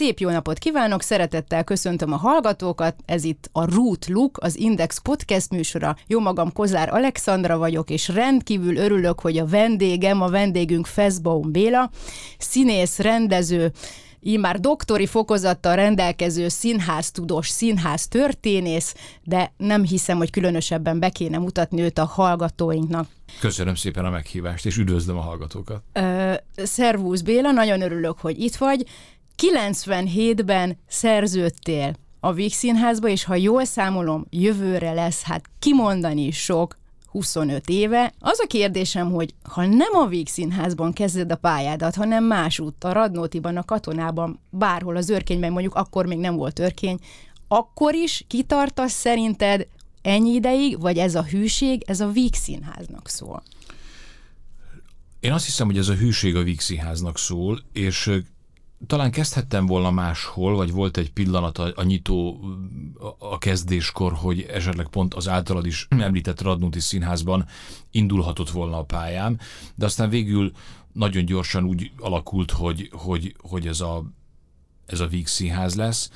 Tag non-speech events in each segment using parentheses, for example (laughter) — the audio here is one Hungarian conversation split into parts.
Szép jó napot kívánok, szeretettel köszöntöm a hallgatókat, ez itt a Root Look, az Index podcast műsora. Jó magam Kozár Alexandra vagyok, és rendkívül örülök, hogy a vendégem, a vendégünk Feszbaum Béla, színész, rendező, már doktori fokozattal rendelkező színháztudós, színház történész, de nem hiszem, hogy különösebben be kéne mutatni őt a hallgatóinknak. Köszönöm szépen a meghívást, és üdvözlöm a hallgatókat. Ö, szervusz Béla, nagyon örülök, hogy itt vagy. 97-ben szerződtél a Víg Színházba, és ha jól számolom, jövőre lesz, hát kimondani sok, 25 éve. Az a kérdésem, hogy ha nem a Víg Színházban kezded a pályádat, hanem másút, a Radnótiban, a Katonában, bárhol az örkényben, mondjuk akkor még nem volt örkény, akkor is kitartasz szerinted ennyi ideig, vagy ez a hűség, ez a Víg Színháznak szól? Én azt hiszem, hogy ez a hűség a Víg Színháznak szól, és talán kezdhettem volna máshol, vagy volt egy pillanat a, a nyitó, a kezdéskor, hogy esetleg pont az általad is említett Radnóti Színházban indulhatott volna a pályám, de aztán végül nagyon gyorsan úgy alakult, hogy, hogy, hogy ez a, ez a Víg Színház lesz,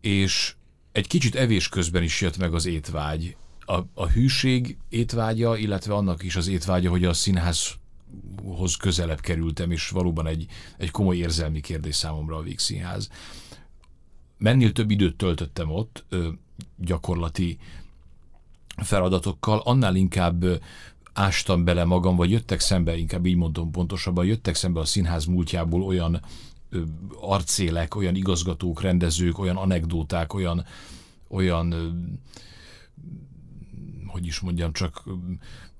és egy kicsit evés közben is jött meg az étvágy. A, a hűség étvágya, illetve annak is az étvágya, hogy a színház hoz közelebb kerültem, és valóban egy, egy komoly érzelmi kérdés számomra a Vígszínház. Mennél több időt töltöttem ott, gyakorlati feladatokkal, annál inkább ástam bele magam, vagy jöttek szembe, inkább így mondom pontosabban, jöttek szembe a színház múltjából olyan arcélek, olyan igazgatók, rendezők, olyan anekdóták, olyan, olyan hogy is mondjam, csak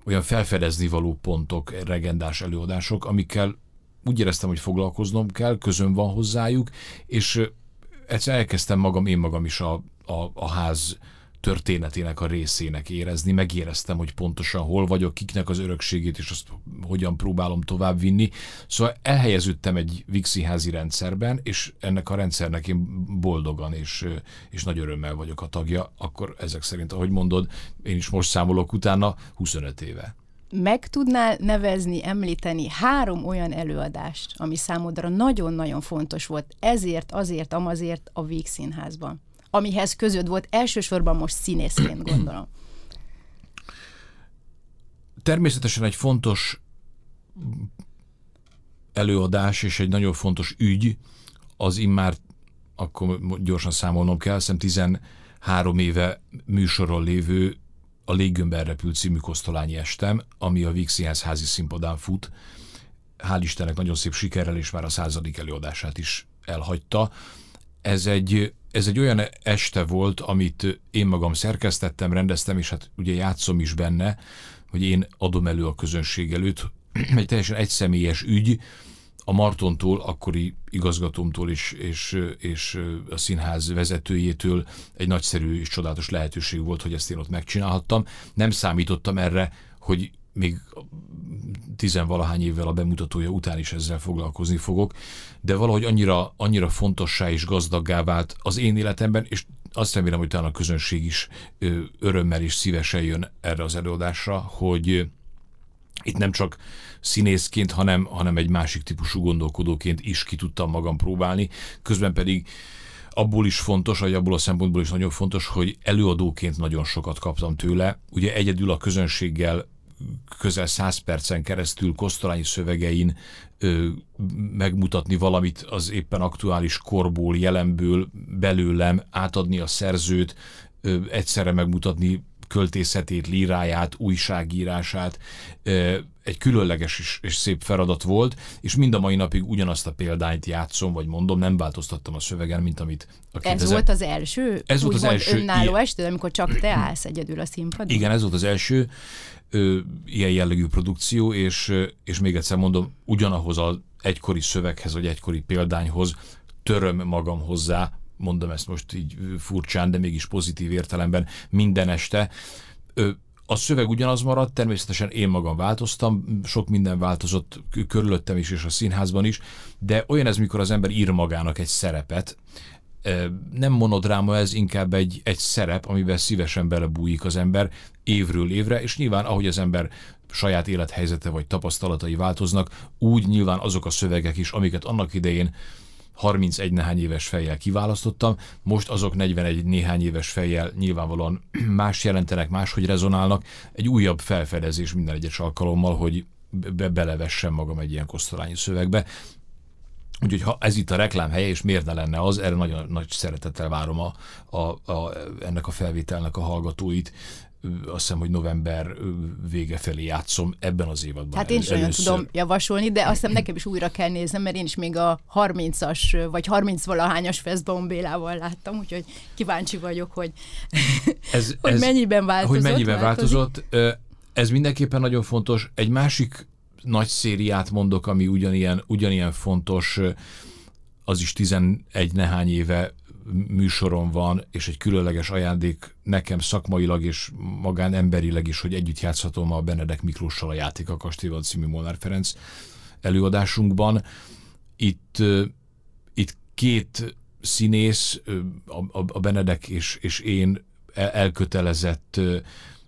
olyan felfedezni való pontok, regendás előadások, amikkel úgy éreztem, hogy foglalkoznom kell, közön van hozzájuk, és egyszer elkezdtem magam, én magam is a, a, a ház történetének a részének érezni, megéreztem, hogy pontosan hol vagyok, kiknek az örökségét, és azt hogyan próbálom továbbvinni. Szóval elhelyeződtem egy Vixi-házi rendszerben, és ennek a rendszernek én boldogan és, és nagy örömmel vagyok a tagja, akkor ezek szerint, ahogy mondod, én is most számolok utána 25 éve meg tudnál nevezni, említeni három olyan előadást, ami számodra nagyon-nagyon fontos volt, ezért, azért, amazért a Vígszínházban? Amihez közöd volt elsősorban most színészként, (clears throat) gondolom. Természetesen egy fontos előadás és egy nagyon fontos ügy, az immár, akkor gyorsan számolnom kell, hiszem 13 éve műsoron lévő a Léggömben repült című Kosztolányi estem, ami a Vígszínház házi színpadán fut. Hál' Istennek nagyon szép sikerrel, és már a századik előadását is elhagyta. Ez egy ez egy olyan este volt, amit én magam szerkesztettem, rendeztem, és hát ugye játszom is benne, hogy én adom elő a közönség előtt. (clears throat) Egy teljesen egyszemélyes ügy, a Martontól, akkori igazgatómtól és, és, és a színház vezetőjétől egy nagyszerű és csodálatos lehetőség volt, hogy ezt én ott megcsinálhattam. Nem számítottam erre, hogy még tizenvalahány évvel a bemutatója után is ezzel foglalkozni fogok, de valahogy annyira, annyira fontossá és gazdaggá vált az én életemben, és azt remélem, hogy talán a közönség is örömmel és szívesen jön erre az előadásra, hogy itt nem csak színészként, hanem, hanem egy másik típusú gondolkodóként is ki tudtam magam próbálni, közben pedig abból is fontos, vagy abból a szempontból is nagyon fontos, hogy előadóként nagyon sokat kaptam tőle. Ugye egyedül a közönséggel közel száz percen keresztül kosztolányi szövegein ö, megmutatni valamit az éppen aktuális korból, jelenből, belőlem, átadni a szerzőt, ö, egyszerre megmutatni költészetét, líráját, újságírását, egy különleges és, és szép feladat volt, és mind a mai napig ugyanazt a példányt játszom, vagy mondom, nem változtattam a szövegen, mint amit a 2000... Ez volt az első? Ez volt az első. önálló este, amikor csak te állsz egyedül a színpadon? Igen, ez volt az első ö, ilyen jellegű produkció, és, és még egyszer mondom, ugyanahoz az egykori szöveghez, vagy egykori példányhoz töröm magam hozzá, mondom ezt most így furcsán, de mégis pozitív értelemben minden este. A szöveg ugyanaz maradt, természetesen én magam változtam, sok minden változott körülöttem is, és a színházban is, de olyan ez, mikor az ember ír magának egy szerepet, nem monodráma ez, inkább egy, egy szerep, amiben szívesen belebújik az ember évről évre, és nyilván ahogy az ember saját élethelyzete vagy tapasztalatai változnak, úgy nyilván azok a szövegek is, amiket annak idején 31 néhány éves fejjel kiválasztottam, most azok 41 néhány éves fejjel nyilvánvalóan (clears throat) más jelentenek, máshogy rezonálnak, egy újabb felfedezés minden egyes alkalommal, hogy be belevessem magam egy ilyen kosztolányi szövegbe. Úgyhogy ha ez itt a reklám helye, és miért ne lenne az, erre nagyon nagy szeretettel várom a, a, a, ennek a felvételnek a hallgatóit, azt hiszem, hogy november vége felé játszom ebben az évadban. Hát én is olyan tudom javasolni, de azt hiszem nekem is újra kell néznem, mert én is még a 30-as vagy 30-valahányas Feszbaum Bélával láttam, úgyhogy kíváncsi vagyok, hogy, (laughs) ez, (laughs) hogy ez, mennyiben változott. Hogy mennyiben változott. változott. Ez mindenképpen nagyon fontos. Egy másik nagy szériát mondok, ami ugyanilyen, ugyanilyen fontos, az is 11 nehány éve műsorom van, és egy különleges ajándék nekem szakmailag és magán emberileg is, hogy együtt játszhatom a Benedek Miklóssal a Játék a Kastélyval című Molnár Ferenc előadásunkban. Itt, itt két színész, a, a Benedek és, és én elkötelezett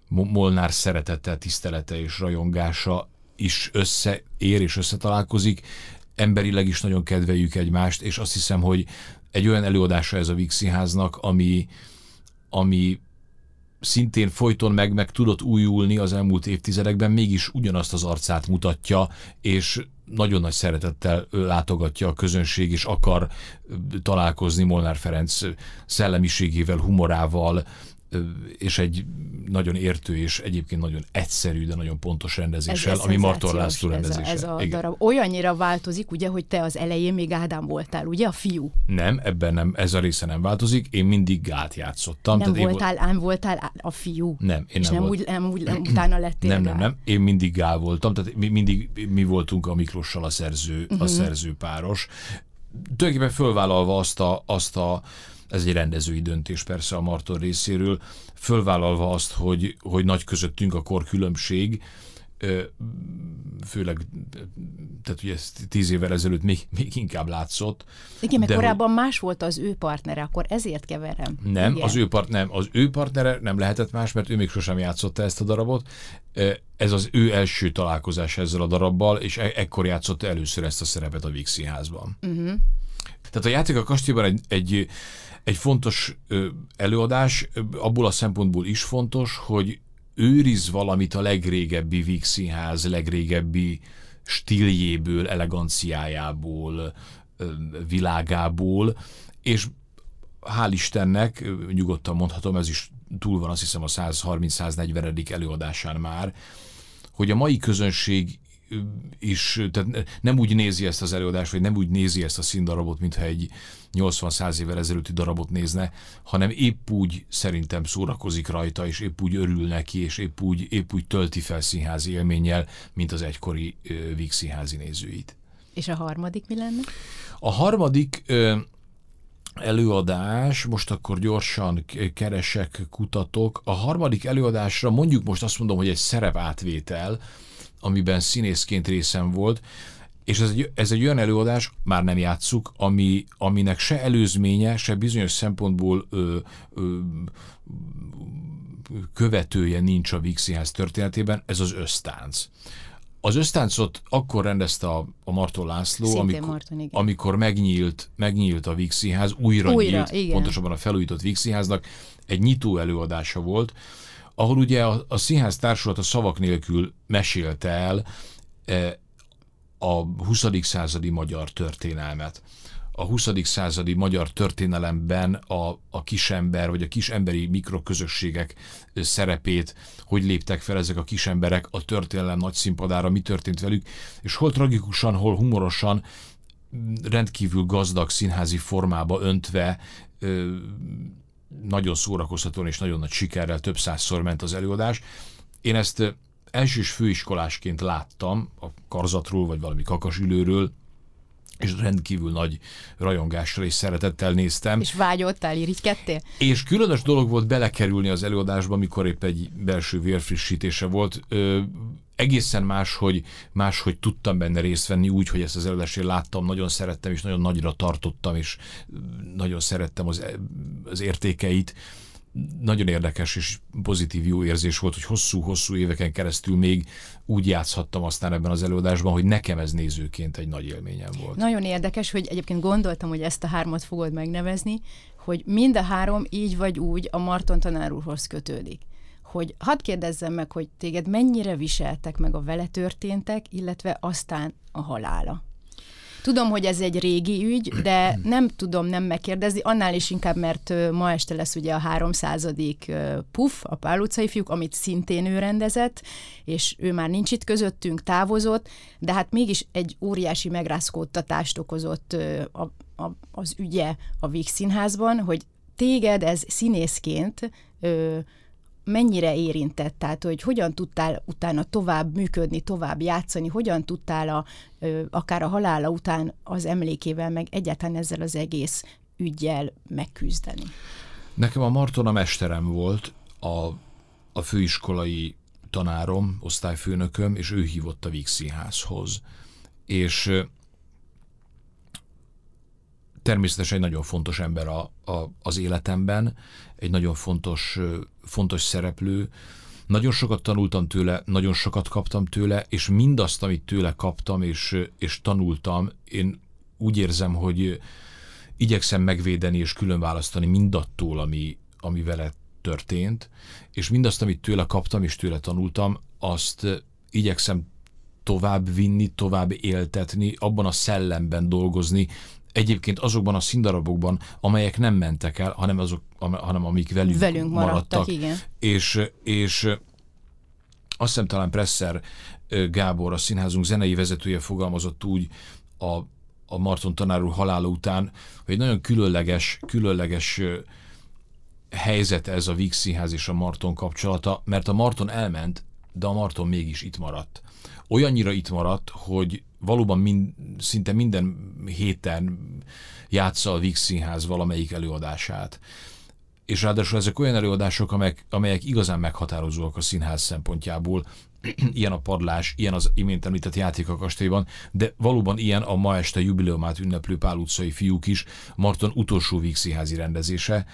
Molnár szeretete, tisztelete és rajongása is összeér és összetalálkozik. Emberileg is nagyon kedveljük egymást, és azt hiszem, hogy egy olyan előadása ez a Víg Színháznak, ami, ami szintén folyton meg, meg tudott újulni az elmúlt évtizedekben, mégis ugyanazt az arcát mutatja, és nagyon nagy szeretettel látogatja a közönség, és akar találkozni Molnár Ferenc szellemiségével, humorával, és egy nagyon értő és egyébként nagyon egyszerű, de nagyon pontos rendezéssel, ez, ez ami Martor László rendezése. Ez a, ez a darab olyannyira változik, ugye, hogy te az elején még Ádám voltál, ugye, a fiú? Nem, ebben nem, ez a része nem változik, én mindig Gát játszottam. Nem tehát voltál, én... ám voltál a fiú? Nem, én és nem, nem, volt. úgy, nem úgy nem, (clears throat) utána lettél Nem, nem, nem, én mindig Gál voltam, tehát mi, mindig mi voltunk a Miklossal a szerző, uh-huh. a mhm. szerző páros. Tulajdonképpen fölvállalva azt a, azt a ez egy rendezői döntés persze a Marton részéről, fölvállalva azt, hogy, hogy nagy közöttünk a korkülönbség, főleg, tehát ugye ez tíz évvel ezelőtt még, még inkább látszott. Igen, mert korábban hogy... más volt az ő partnere, akkor ezért keverem. Nem, Igen. az ő, part, nem, az ő partnere nem lehetett más, mert ő még sosem játszotta ezt a darabot. Ez az ő első találkozás ezzel a darabbal, és e- ekkor játszotta először ezt a szerepet a Víg Színházban. Uh-huh. Tehát a játék a kastélyban egy, egy egy fontos előadás, abból a szempontból is fontos, hogy őriz valamit a legrégebbi Víg Színház legrégebbi stíljéből, eleganciájából, világából, és hál' Istennek, nyugodtan mondhatom, ez is túl van azt hiszem a 130-140. előadásán már, hogy a mai közönség is, tehát nem úgy nézi ezt az előadást, vagy nem úgy nézi ezt a színdarabot, mintha egy 80-100 évvel ezelőtti darabot nézne, hanem épp úgy szerintem szórakozik rajta, és épp úgy örül neki, és épp úgy, épp úgy tölti fel színházi élménnyel, mint az egykori Víg színházi nézőit. És a harmadik mi lenne? A harmadik előadás, most akkor gyorsan keresek, kutatok. A harmadik előadásra mondjuk most azt mondom, hogy egy szerepátvétel, amiben színészként részem volt, és ez egy, ez egy olyan előadás, már nem játsszuk, ami, aminek se előzménye, se bizonyos szempontból ö, ö, követője nincs a Víg Színház történetében, ez az ösztánc. Az ösztáncot akkor rendezte a, a Marton László, amikor, Marton, amikor megnyílt, megnyílt a Víg Színház, újra, újra nyílt, igen. pontosabban a felújított Víg Színháznak, egy nyitó előadása volt, ahol ugye a, a színház társulat a szavak nélkül mesélte el e, a 20. századi magyar történelmet. a 20. századi magyar történelemben a, a kisember, vagy a kisemberi mikroközösségek szerepét, hogy léptek fel ezek a kisemberek a történelem nagy színpadára, mi történt velük, és hol tragikusan, hol humorosan, rendkívül gazdag színházi formába öntve, nagyon szórakoztatóan és nagyon nagy sikerrel több százszor ment az előadás. Én ezt elsős főiskolásként láttam a karzatról, vagy valami kakasülőről, és rendkívül nagy rajongásra és szeretettel néztem. És vágyottál, irigykedtél? És különös dolog volt belekerülni az előadásba, mikor épp egy belső vérfrissítése volt. Ö, egészen más, hogy, más, hogy tudtam benne részt venni úgy, hogy ezt az előadást láttam, nagyon szerettem, és nagyon nagyra tartottam, és nagyon szerettem az, az értékeit nagyon érdekes és pozitív jó érzés volt, hogy hosszú-hosszú éveken keresztül még úgy játszhattam aztán ebben az előadásban, hogy nekem ez nézőként egy nagy élményem volt. Nagyon érdekes, hogy egyébként gondoltam, hogy ezt a hármat fogod megnevezni, hogy mind a három így vagy úgy a Marton tanár úrhoz kötődik. Hogy hadd kérdezzem meg, hogy téged mennyire viseltek meg a vele történtek, illetve aztán a halála. Tudom, hogy ez egy régi ügy, de (clears throat) nem tudom nem megkérdezni, annál is inkább, mert ma este lesz ugye a 300. PUF, a Pál utcai fiúk, amit szintén ő rendezett, és ő már nincs itt közöttünk, távozott, de hát mégis egy óriási megrázkódtatást okozott a, a, az ügye a Víg Színházban, hogy téged ez színészként mennyire érintett, tehát hogy hogyan tudtál utána tovább működni, tovább játszani, hogyan tudtál a, akár a halála után az emlékével, meg egyáltalán ezzel az egész ügyjel megküzdeni. Nekem a Marton a mesterem volt, a, a főiskolai tanárom, osztályfőnököm, és ő hívott a Víg Színházhoz. És természetesen egy nagyon fontos ember a, a, az életemben, egy nagyon fontos, fontos szereplő. Nagyon sokat tanultam tőle, nagyon sokat kaptam tőle, és mindazt, amit tőle kaptam és, és tanultam, én úgy érzem, hogy igyekszem megvédeni és külön választani mindattól, ami, ami vele történt, és mindazt, amit tőle kaptam és tőle tanultam, azt igyekszem tovább vinni, tovább éltetni, abban a szellemben dolgozni, egyébként azokban a színdarabokban, amelyek nem mentek el, hanem azok, hanem amik velünk, velünk maradtak. maradtak. Igen. És, és azt hiszem talán Presser Gábor, a színházunk zenei vezetője fogalmazott úgy a, a Marton tanár úr halála után, hogy egy nagyon különleges, különleges helyzet ez a Víg Színház és a Marton kapcsolata, mert a Marton elment, de a Marton mégis itt maradt. Olyannyira itt maradt, hogy valóban mind, szinte minden héten játsza a Vix Színház valamelyik előadását. És ráadásul ezek olyan előadások, amelyek, amelyek igazán meghatározóak a színház szempontjából, (clears throat) ilyen a padlás, ilyen az imént említett játék a kastélyban, de valóban ilyen a ma este jubileumát ünneplő Pál utcai fiúk is, Marton utolsó vígszínházi rendezése,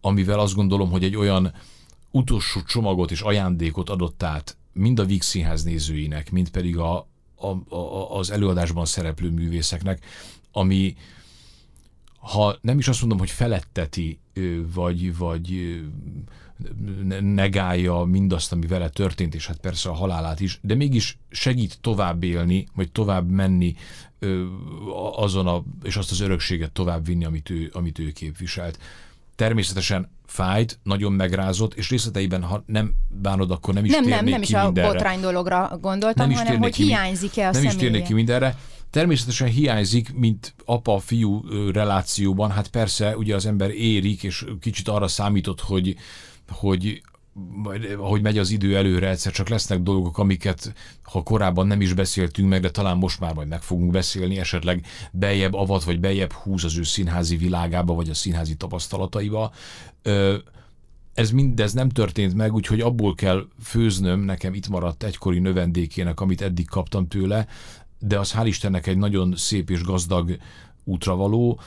amivel azt gondolom, hogy egy olyan utolsó csomagot és ajándékot adott át mind a Víg Színház nézőinek, mind pedig a, a, a, az előadásban szereplő művészeknek, ami ha nem is azt mondom, hogy feletteti, vagy, vagy negálja mindazt, ami vele történt, és hát persze a halálát is, de mégis segít tovább élni, vagy tovább menni azon a, és azt az örökséget tovább vinni, amit ő, amit ő képviselt. Természetesen fájt, nagyon megrázott, és részleteiben, ha nem bánod, akkor nem is nem, térnék nem, nem ki is mindenre. a botrány dologra gondoltam, nem is hanem hogy hiányzik-e a Nem személye. is térnék ki mindenre. Természetesen hiányzik, mint apa-fiú relációban, hát persze ugye az ember érik, és kicsit arra számított, hogy, hogy majd, ahogy megy az idő előre, egyszer csak lesznek dolgok, amiket ha korábban nem is beszéltünk meg, de talán most már majd meg fogunk beszélni, esetleg bejebb avat, vagy bejebb húz az ő színházi világába, vagy a színházi tapasztalataiba. Ez mindez nem történt meg, úgyhogy abból kell főznöm, nekem itt maradt egykori növendékének, amit eddig kaptam tőle, de az hál' Istennek egy nagyon szép és gazdag útravaló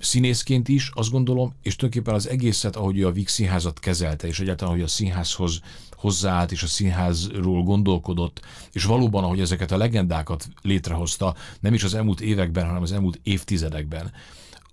színészként is, azt gondolom, és tulajdonképpen az egészet, ahogy a Víg Színházat kezelte, és egyáltalán, hogy a színházhoz hozzáállt, és a színházról gondolkodott, és valóban, ahogy ezeket a legendákat létrehozta, nem is az elmúlt években, hanem az elmúlt évtizedekben,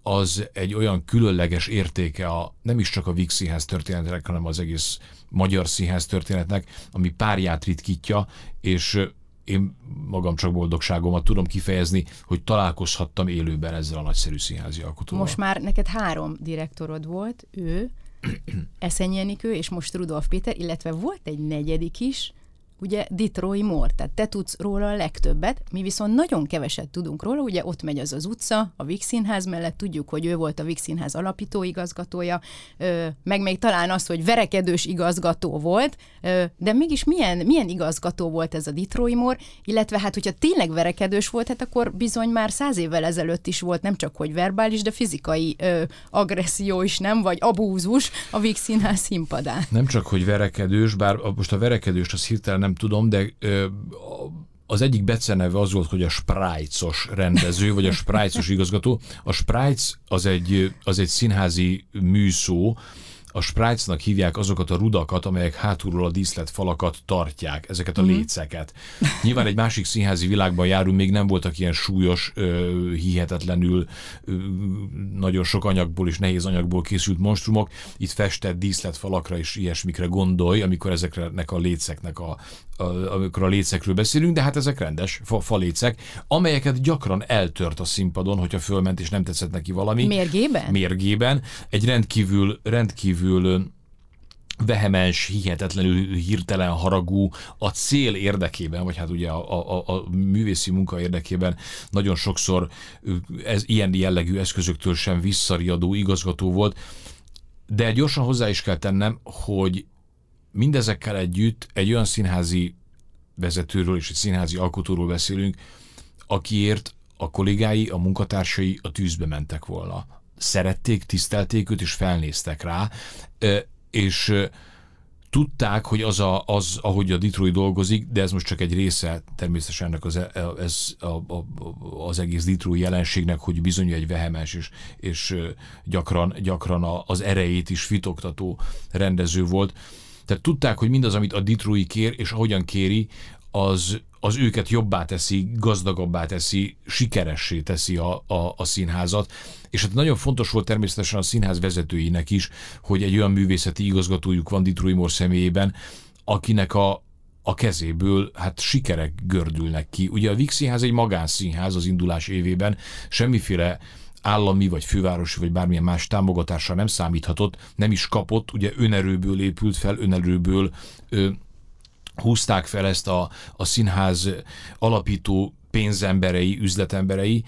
az egy olyan különleges értéke a, nem is csak a Víg Színház történetnek, hanem az egész magyar színház történetnek, ami párját ritkítja, és én magam csak boldogságomat tudom kifejezni, hogy találkozhattam élőben ezzel a nagyszerű színházi alkotóval. Most már neked három direktorod volt, ő, (clears throat) Eszenyi Enikő és most Rudolf Péter, illetve volt egy negyedik is, ugye Detroit Moore, tehát te tudsz róla a legtöbbet, mi viszont nagyon keveset tudunk róla, ugye ott megy az az utca, a Vix Színház mellett, tudjuk, hogy ő volt a Vix Színház alapító igazgatója, meg még talán az, hogy verekedős igazgató volt, de mégis milyen, milyen igazgató volt ez a Detroit Moore, illetve hát, hogyha tényleg verekedős volt, hát akkor bizony már száz évvel ezelőtt is volt nem csak, hogy verbális, de fizikai agresszió is, nem, vagy abúzus a Vix Színház színpadán. Nem csak, hogy verekedős, bár most a verekedőst az hirtelen nem tudom, de ö, az egyik beceneve az volt, hogy a Sprájcos rendező, vagy a Sprájcos igazgató. A Sprájc az egy, az egy színházi műszó, a sprájcnak hívják azokat a rudakat, amelyek hátulról a díszlet falakat tartják, ezeket a mm-hmm. léceket. Nyilván egy másik színházi világban járunk, még nem voltak ilyen súlyos, hihetetlenül nagyon sok anyagból és nehéz anyagból készült monstrumok. Itt festett díszletfalakra és ilyesmikre gondolj, amikor ezeknek a léceknek a, amikor a lécekről beszélünk, de hát ezek rendes fa, falécek, amelyeket gyakran eltört a színpadon, hogyha fölment és nem tetszett neki valami. Mérgében? Mérgében. Egy rendkívül, rendkívül vehemens, hihetetlenül hirtelen haragú, a cél érdekében, vagy hát ugye a, a, a művészi munka érdekében nagyon sokszor ez ilyen jellegű eszközöktől sem visszariadó igazgató volt, de gyorsan hozzá is kell tennem, hogy mindezekkel együtt egy olyan színházi vezetőről és egy színházi alkotóról beszélünk, akiért a kollégái, a munkatársai a tűzbe mentek volna szerették, tisztelték őt, és felnéztek rá, és tudták, hogy az, a, az, ahogy a Detroit dolgozik, de ez most csak egy része természetesen ennek az, e, ez, a, a, az egész Detroit jelenségnek, hogy bizony egy vehemens és, és gyakran, gyakran az erejét is fitoktató rendező volt. Tehát tudták, hogy mindaz, amit a Detroit kér, és ahogyan kéri, az, az őket jobbá teszi, gazdagabbá teszi, sikeressé teszi a, a, a színházat. És hát nagyon fontos volt természetesen a színház vezetőinek is, hogy egy olyan művészeti igazgatójuk van Detroit Moore személyében, akinek a, a kezéből hát sikerek gördülnek ki. Ugye a Vix Színház egy magánszínház az indulás évében, semmiféle állami vagy fővárosi vagy bármilyen más támogatásra nem számíthatott, nem is kapott, ugye önerőből épült fel, önerőből ö, húzták fel ezt a, a színház alapító pénzemberei, üzletemberei,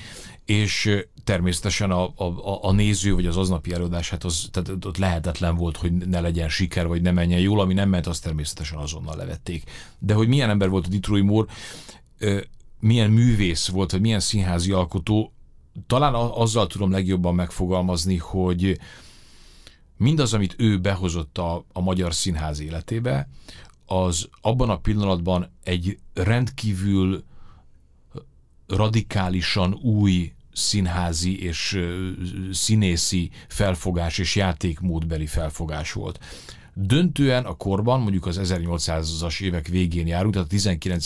és természetesen a, a, a néző vagy az aznapi előadás, hát az, tehát ott lehetetlen volt, hogy ne legyen siker, vagy ne menjen jól, ami nem ment, azt természetesen azonnal levették. De hogy milyen ember volt a Detroit Moore, milyen művész volt, vagy milyen színházi alkotó, talán azzal tudom legjobban megfogalmazni, hogy mindaz, amit ő behozott a, a magyar színház életébe, az abban a pillanatban egy rendkívül radikálisan új színházi és színészi felfogás és játékmódbeli felfogás volt. Döntően a korban, mondjuk az 1800-as évek végén járunk, tehát a 19.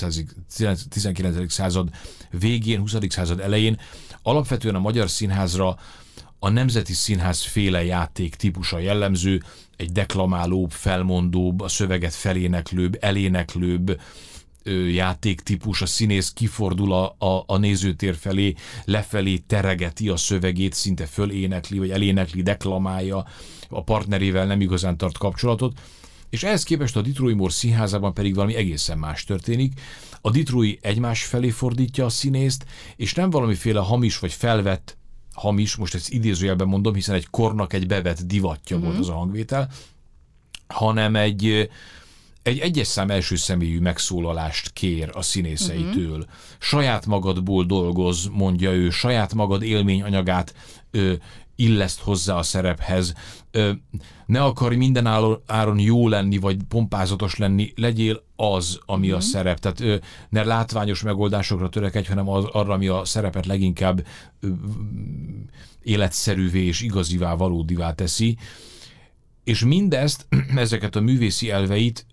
19. század végén, 20. század elején alapvetően a magyar színházra a Nemzeti Színház féle játék típusa jellemző, egy deklamálóbb, felmondóbb, a szöveget feléneklőbb, eléneklőbb játéktípus, a színész kifordul a, a, a nézőtér felé, lefelé teregeti a szövegét, szinte fölénekli, vagy elénekli, deklamálja, a partnerével nem igazán tart kapcsolatot, és ehhez képest a Detroit Moore színházában pedig valami egészen más történik. A Detroit egymás felé fordítja a színészt, és nem valamiféle hamis vagy felvett hamis, most ezt idézőjelben mondom, hiszen egy kornak egy bevett divatja mm-hmm. volt mhm. az a hangvétel, hanem egy egy egyes szám első személyű megszólalást kér a színészeitől. Uh-huh. Saját magadból dolgoz, mondja ő, saját magad élményanyagát ö, illeszt hozzá a szerephez. Ne akarj minden áron jó lenni, vagy pompázatos lenni, legyél az, ami uh-huh. a mhm. szerep. Tehát ne látványos megoldásokra törekedj, hanem az, arra, ami a szerepet leginkább életszerűvé és igazivá, valódivá teszi. És mindezt, (clears throat) ezeket a művészi elveit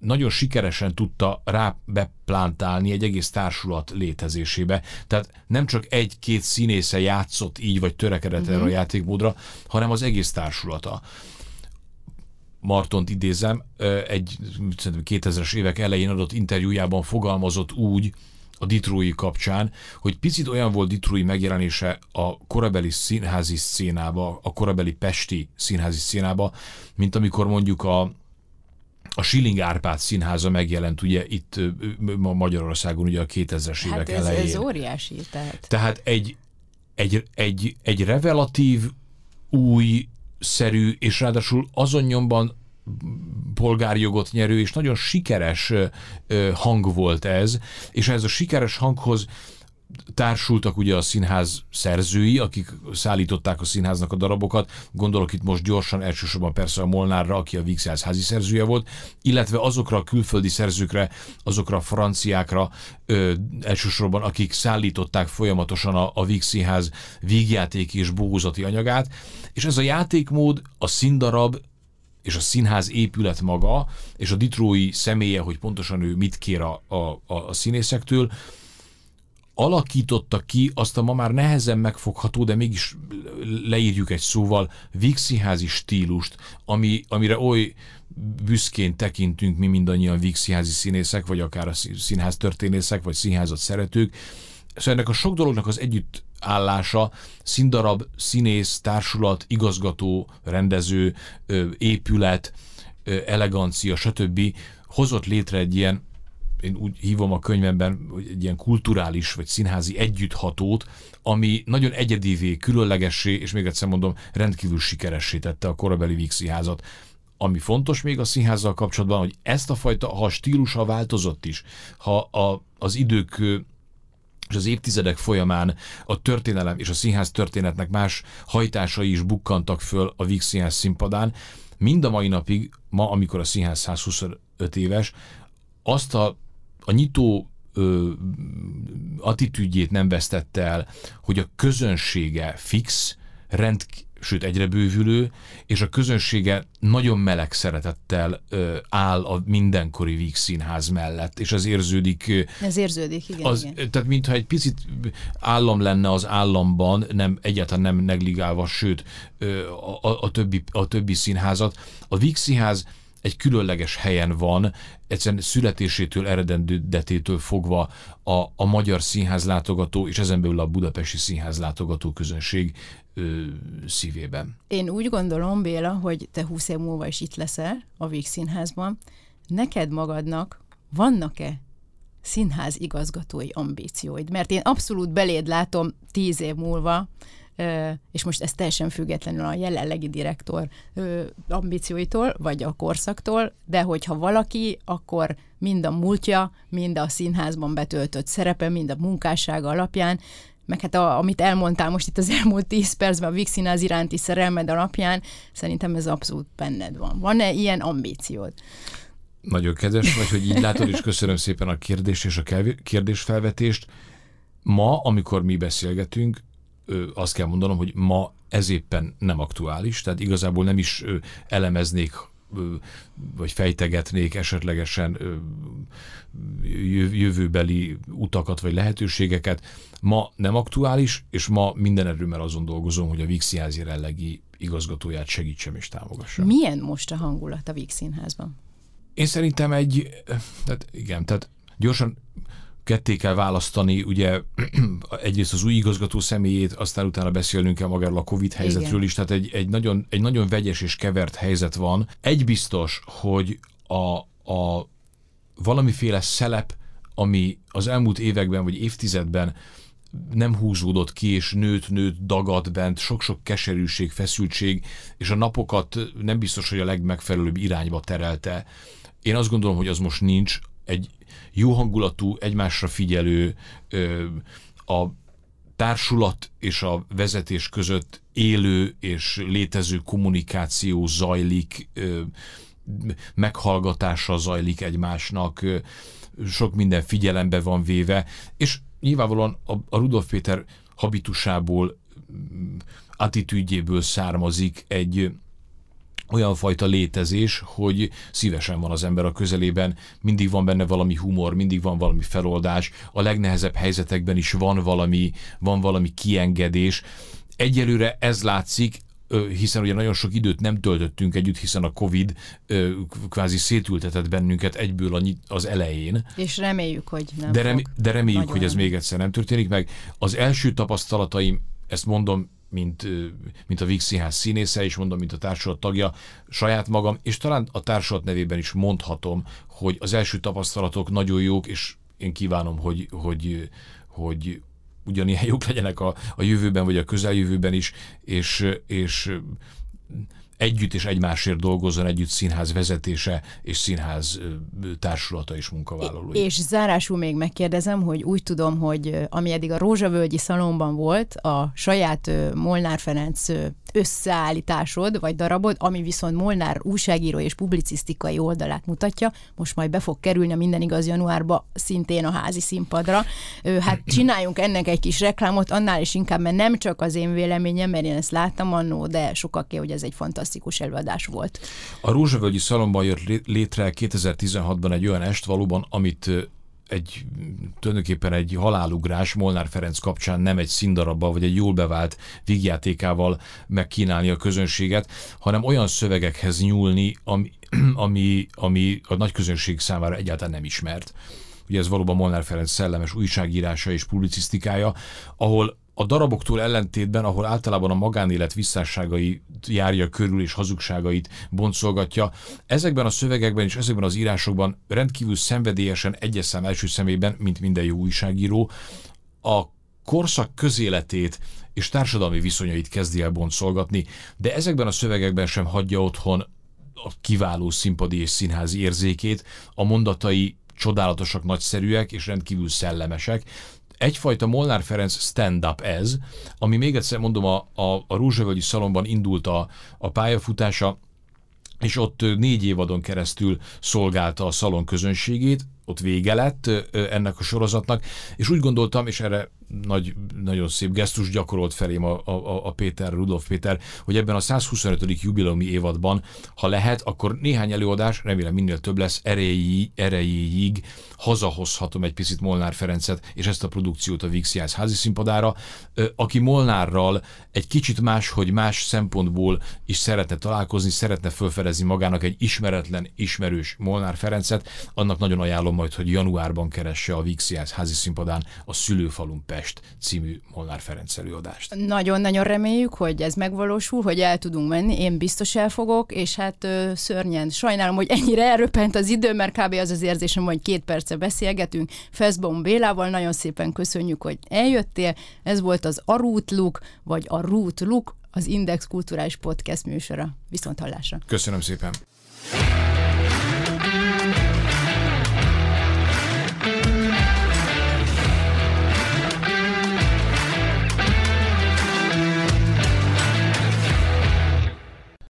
nagyon sikeresen tudta rá beplántálni egy egész társulat létezésébe. Tehát nem csak egy-két színésze játszott így, vagy törekedett uh-huh. erre a mhm. játékmódra, hanem az egész társulata. Martont idézem, egy 2000-es évek elején adott interjújában fogalmazott úgy, a Ditrói kapcsán, hogy picit olyan volt Ditrói megjelenése a korabeli színházi szénába, a korabeli pesti színházi szénába, mint amikor mondjuk a a Schilling Árpád színháza megjelent ugye itt ma Magyarországon ugye a 2000-es Hát évek ez, elején. ez óriási, tehát. Tehát egy, egy, egy, egy revelatív, új, szerű, és ráadásul azon nyomban polgárjogot nyerő, és nagyon sikeres hang volt ez, és ez a sikeres hanghoz társultak ugye a színház szerzői, akik szállították a színháznak a darabokat, gondolok itt most gyorsan elsősorban persze a Molnárra, aki a Víg Színház házi szerzője volt, illetve azokra a külföldi szerzőkre, azokra a franciákra ö, elsősorban, akik szállították folyamatosan a, a Víg Színház vígjátéki és bózati anyagát, és ez a játékmód, a színdarab és a színház épület maga, és a ditrói személye, hogy pontosan ő mit kér a, a, a színészektől, alakította ki azt a ma már nehezen megfogható, de mégis leírjuk egy szóval, vígszínházi stílust, ami, amire oly büszkén tekintünk mi mindannyian vígszínházi színészek, vagy akár a színház történészek, vagy színházat szeretők. Szóval ennek a sok dolognak az együtt állása, színdarab, színész, társulat, igazgató, rendező, épület, elegancia, stb. hozott létre egy ilyen én úgy hívom a könyvemben, hogy egy ilyen kulturális vagy színházi együtthatót, ami nagyon egyedivé, különlegessé, és még egyszer mondom, rendkívül sikeressé tette a korabeli Víg színházat. Ami fontos még a színházzal kapcsolatban, hogy ezt a fajta, ha a stílusa változott is, ha a, az idők és az évtizedek folyamán a történelem és a színház történetnek más hajtásai is bukkantak föl a Víg Színház színpadán. Mind a mai napig, ma, amikor a színház 125 éves, azt a a nyitó ö, attitűdjét nem vesztette el, hogy a közönsége fix, rend, sőt egyre bővülő, és a közönsége nagyon meleg szeretettel ö, áll a mindenkori Víg színház mellett, és az érződik. Ez érződik, igen. Az, igen. Tehát mintha egy picit állam lenne az államban, nem egyáltalán nem negligálva, sőt ö, a, a, a, többi, a többi színházat. A Víg színház egy különleges helyen van, egyszerűen születésétől, eredendetétől fogva a, a magyar színház látogató, és ezen belül a budapesti színház látogató közönség ö, szívében. Én úgy gondolom, Béla, hogy te 20 év múlva is itt leszel a Víg Színházban. Neked magadnak vannak-e színház igazgatói ambícióid? Mert én abszolút beléd látom 10 év múlva, és most ez teljesen függetlenül a jelenlegi direktor ambícióitól, vagy a korszaktól, de hogyha valaki, akkor mind a múltja, mind a színházban betöltött szerepe, mind a munkássága alapján, meg hát a, amit elmondtál most itt az elmúlt 10 percben a Vix Színház iránti szerelmed alapján, szerintem ez abszolút benned van. Van-e ilyen ambíciód? Nagyon kedves vagy, hogy így látod, és köszönöm szépen a kérdést és a kérdésfelvetést. Ma, amikor mi beszélgetünk, azt kell mondanom, hogy ma ez éppen nem aktuális, tehát igazából nem is elemeznék vagy fejtegetnék esetlegesen jövőbeli utakat vagy lehetőségeket. Ma nem aktuális, és ma minden erőmmel azon dolgozom, hogy a Víg Színház jelenlegi igazgatóját segítsem és támogassam. Milyen most a hangulat a Víg Színházban? Én szerintem egy, tehát igen, tehát gyorsan ketté kell választani, ugye (clears throat) egyrészt az új igazgató személyét, aztán utána beszélnünk kell magáról a Covid helyzetről Igen. is, tehát egy, egy, nagyon, egy nagyon vegyes és kevert helyzet van. Egy biztos, hogy a, a valamiféle szelep, ami az elmúlt években vagy évtizedben nem húzódott ki, és nőtt, nőtt, dagadt bent, sok-sok keserűség, feszültség, és a napokat nem biztos, hogy a legmegfelelőbb irányba terelte. Én azt gondolom, hogy az most nincs. Egy jó hangulatú, egymásra figyelő, a társulat és a vezetés között élő és létező kommunikáció zajlik, meghallgatása zajlik egymásnak, sok minden figyelembe van véve, és nyilvánvalóan a, a Rudolf Péter habitusából, attitűdjéből származik egy, olyan fajta létezés, hogy szívesen van az ember a közelében, mindig van benne valami humor, mindig van valami feloldás, a legnehezebb helyzetekben is van valami, van valami kiengedés. Egyelőre ez látszik, hiszen ugye nagyon sok időt nem töltöttünk együtt, hiszen a Covid kvázi szétültetett bennünket egyből az elején. És reméljük, hogy nem De, remé- de reméljük, hogy ez még egyszer nem történik meg. Az első tapasztalataim, ezt mondom, mint, mint a Víg Színház színésze, és mondom, mint a társulat tagja, saját magam, és talán a társulat nevében is mondhatom, hogy az első tapasztalatok nagyon jók, és én kívánom, hogy, hogy, hogy ugyanilyen jók legyenek a, a jövőben, vagy a közeljövőben is, és, és együtt és egymásért dolgozzon együtt színház vezetése és színház társulata és munkavállalói. És zárásul még megkérdezem, hogy úgy tudom, hogy ami eddig a Rózsavölgyi Szalomban volt, a saját Molnár Ferenc összeállításod, vagy darabod, ami viszont Molnár újságíró és publicisztikai oldalát mutatja, most majd be fog kerülni a Minden Igaz januárba szintén a házi színpadra. Hát (clears throat) csináljunk ennek egy kis reklámot, annál is inkább, mert nem csak az én véleményem, mert én ezt láttam annó, de sokaké, hogy ez egy fantasztikus előadás volt. A Rózsavölgyi Szalomban jött létre 2016-ban egy olyan est valóban, amit egy tulajdonképpen egy halálugrás Molnár Ferenc kapcsán nem egy színdarabba vagy egy jól bevált vígjátékával megkínálni a közönséget, hanem olyan szövegekhez nyúlni, ami, (clears throat) ami, ami a nagy közönség számára egyáltalán nem ismert. Ugye ez valóban Molnár Ferenc szellemes újságírása és publicisztikája, ahol a daraboktól ellentétben, ahol általában a magánélet visszásságait járja körül és hazugságait boncolgatja, ezekben a szövegekben és ezekben az írásokban rendkívül szenvedélyesen egyes szám első szemében, mint minden jó újságíró, a korszak közéletét és társadalmi viszonyait kezdi el boncolgatni, de ezekben a szövegekben sem hagyja otthon a kiváló színpadi és színházi érzékét, a mondatai csodálatosak, nagyszerűek és rendkívül szellemesek, egyfajta Molnár Ferenc stand-up ez, ami még egyszer mondom, a, a, a Rózsavölgyi Szalomban indult a, a pályafutása, és ott négy évadon keresztül szolgálta a szalon közönségét, ott vége lett ennek a sorozatnak, és úgy gondoltam, és erre nagy, nagyon szép gesztus gyakorolt felém a, a, a Péter, Rudolf Péter, hogy ebben a 125. jubileumi évadban, ha lehet, akkor néhány előadás, remélem minél több lesz, erejéig, erejéig hazahozhatom egy picit Molnár Ferencet és ezt a produkciót a Vixiász házi színpadára, aki Molnárral egy kicsit más, hogy más szempontból is szeretne találkozni, szeretne felfedezni magának egy ismeretlen, ismerős Molnár Ferencet, annak nagyon ajánlom majd, hogy januárban keresse a Vixiász házi színpadán a Szülőfalun Pest Budapest című Molnár Ferenc előadást. Nagyon-nagyon reméljük, hogy ez megvalósul, hogy el tudunk menni, én biztos elfogok, és hát ö, szörnyen sajnálom, hogy ennyire elröpent az idő, mert kb. az az érzésem, hogy két perce beszélgetünk. Feszbom Bélával nagyon szépen köszönjük, hogy eljöttél. Ez volt az Arút Luk, vagy a Root Luk, az Index Kulturális Podcast műsora. Viszont hallásra. Köszönöm szépen.